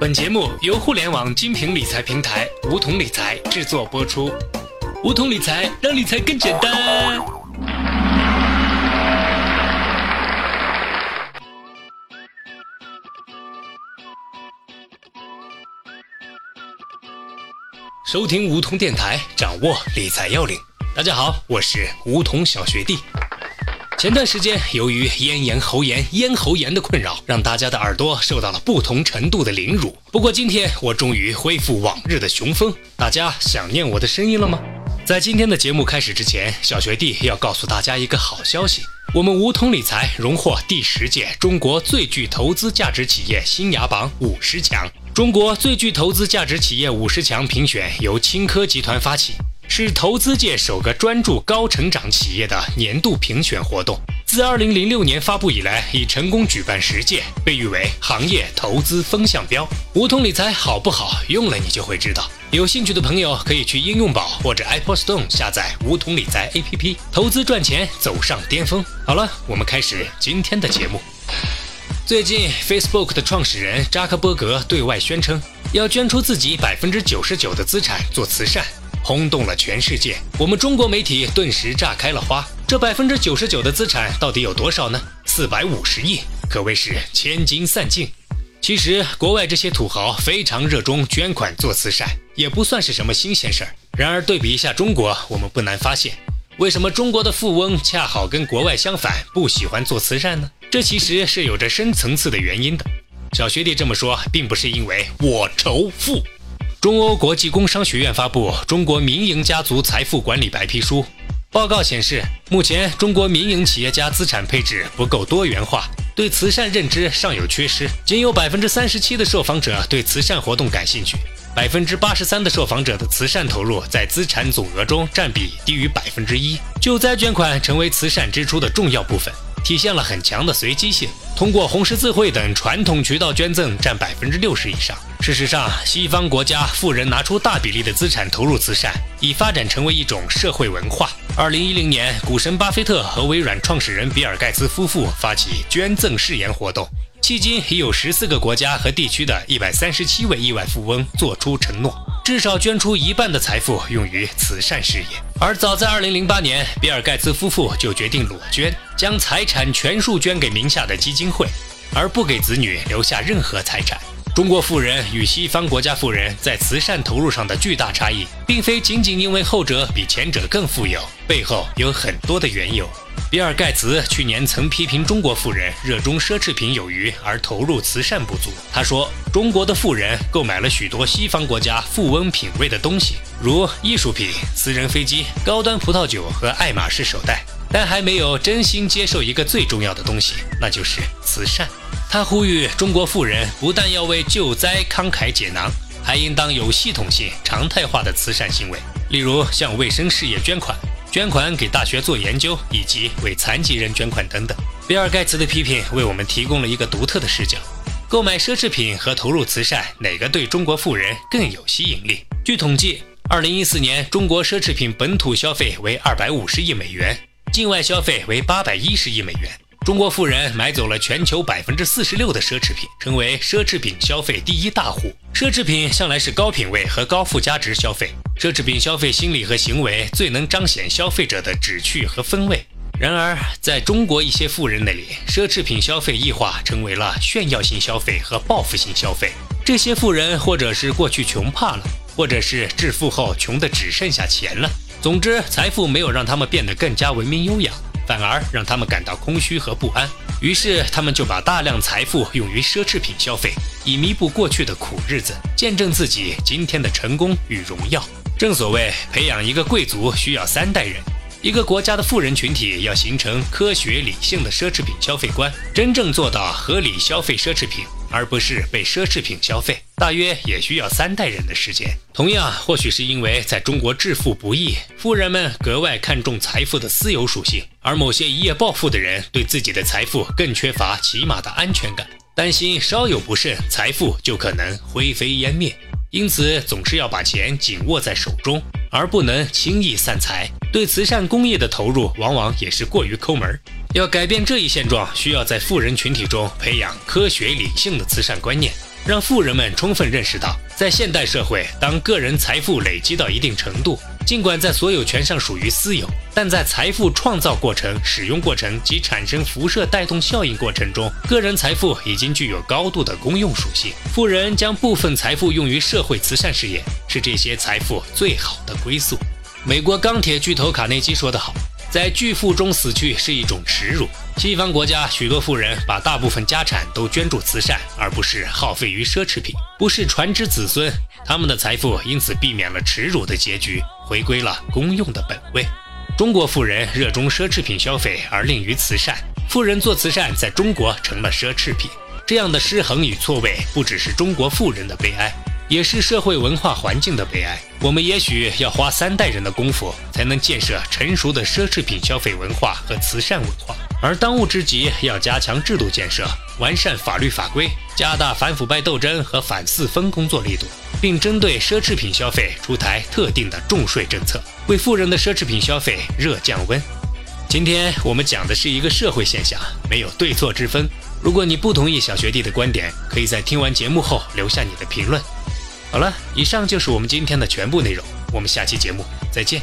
本节目由互联网金平理财平台梧桐理财制作播出。梧桐理财让理财更简单。收听梧桐电台，掌握理财要领。大家好，我是梧桐小学弟。前段时间，由于咽炎、喉炎、咽喉炎的困扰，让大家的耳朵受到了不同程度的凌辱。不过今天我终于恢复往日的雄风，大家想念我的声音了吗？在今天的节目开始之前，小学弟要告诉大家一个好消息：我们梧桐理财荣获第十届中国最具投资价值企业新雅榜五十强。中国最具投资价值企业五十强评选由青科集团发起。是投资界首个专注高成长企业的年度评选活动。自2006年发布以来，已成功举办十届，被誉为行业投资风向标。梧桐理财好不好？用了你就会知道。有兴趣的朋友可以去应用宝或者 Apple Store 下载梧桐理财 APP，投资赚钱走上巅峰。好了，我们开始今天的节目。最近，Facebook 的创始人扎克伯格对外宣称，要捐出自己百分之九十九的资产做慈善。轰动了全世界，我们中国媒体顿时炸开了花。这百分之九十九的资产到底有多少呢？四百五十亿，可谓是千金散尽。其实，国外这些土豪非常热衷捐款做慈善，也不算是什么新鲜事儿。然而，对比一下中国，我们不难发现，为什么中国的富翁恰好跟国外相反，不喜欢做慈善呢？这其实是有着深层次的原因的。小学弟这么说，并不是因为我仇富。中欧国际工商学院发布《中国民营家族财富管理白皮书》报告显示，目前中国民营企业家资产配置不够多元化，对慈善认知尚有缺失。仅有百分之三十七的受访者对慈善活动感兴趣，百分之八十三的受访者的慈善投入在资产总额中占比低于百分之一。救灾捐款成为慈善支出的重要部分。体现了很强的随机性，通过红十字会等传统渠道捐赠占百分之六十以上。事实上，西方国家富人拿出大比例的资产投入慈善，已发展成为一种社会文化。二零一零年，股神巴菲特和微软创始人比尔盖茨夫妇发起捐赠誓言活动。迄今已有十四个国家和地区的一百三十七位亿万富翁做出承诺，至少捐出一半的财富用于慈善事业。而早在2008年，比尔盖茨夫妇就决定裸捐，将财产全数捐给名下的基金会，而不给子女留下任何财产。中国富人与西方国家富人在慈善投入上的巨大差异，并非仅仅因为后者比前者更富有，背后有很多的缘由。比尔·盖茨去年曾批评中国富人热衷奢侈品有余，而投入慈善不足。他说：“中国的富人购买了许多西方国家富翁品味的东西，如艺术品、私人飞机、高端葡萄酒和爱马仕手袋，但还没有真心接受一个最重要的东西，那就是慈善。”他呼吁中国富人不但要为救灾慷慨解囊，还应当有系统性、常态化的慈善行为，例如向卫生事业捐款。捐款给大学做研究，以及为残疾人捐款等等。比尔·盖茨的批评为我们提供了一个独特的视角：购买奢侈品和投入慈善，哪个对中国富人更有吸引力？据统计，2014年中国奢侈品本土消费为250亿美元，境外消费为810亿美元。中国富人买走了全球百分之四十六的奢侈品，成为奢侈品消费第一大户。奢侈品向来是高品位和高附加值消费，奢侈品消费心理和行为最能彰显消费者的旨趣和风味。然而，在中国一些富人那里，奢侈品消费异化成为了炫耀性消费和报复性消费。这些富人或者是过去穷怕了，或者是致富后穷得只剩下钱了。总之，财富没有让他们变得更加文明优雅。反而让他们感到空虚和不安，于是他们就把大量财富用于奢侈品消费，以弥补过去的苦日子，见证自己今天的成功与荣耀。正所谓，培养一个贵族需要三代人。一个国家的富人群体要形成科学理性的奢侈品消费观，真正做到合理消费奢侈品，而不是被奢侈品消费，大约也需要三代人的时间。同样，或许是因为在中国致富不易，富人们格外看重财富的私有属性，而某些一夜暴富的人对自己的财富更缺乏起码的安全感，担心稍有不慎，财富就可能灰飞烟灭。因此，总是要把钱紧握在手中，而不能轻易散财。对慈善公益的投入，往往也是过于抠门。要改变这一现状，需要在富人群体中培养科学理性的慈善观念。让富人们充分认识到，在现代社会，当个人财富累积到一定程度，尽管在所有权上属于私有，但在财富创造过程、使用过程及产生辐射带动效应过程中，个人财富已经具有高度的公用属性。富人将部分财富用于社会慈善事业，是这些财富最好的归宿。美国钢铁巨头卡内基说得好。在巨富中死去是一种耻辱。西方国家许多富人把大部分家产都捐助慈善，而不是耗费于奢侈品，不是传之子孙。他们的财富因此避免了耻辱的结局，回归了公用的本位。中国富人热衷奢侈品消费而吝于慈善，富人做慈善在中国成了奢侈品。这样的失衡与错位，不只是中国富人的悲哀。也是社会文化环境的悲哀。我们也许要花三代人的功夫，才能建设成熟的奢侈品消费文化和慈善文化。而当务之急，要加强制度建设，完善法律法规，加大反腐败斗争和反四风工作力度，并针对奢侈品消费出台特定的重税政策，为富人的奢侈品消费热降温。今天我们讲的是一个社会现象，没有对错之分。如果你不同意小学弟的观点，可以在听完节目后留下你的评论。好了，以上就是我们今天的全部内容，我们下期节目再见。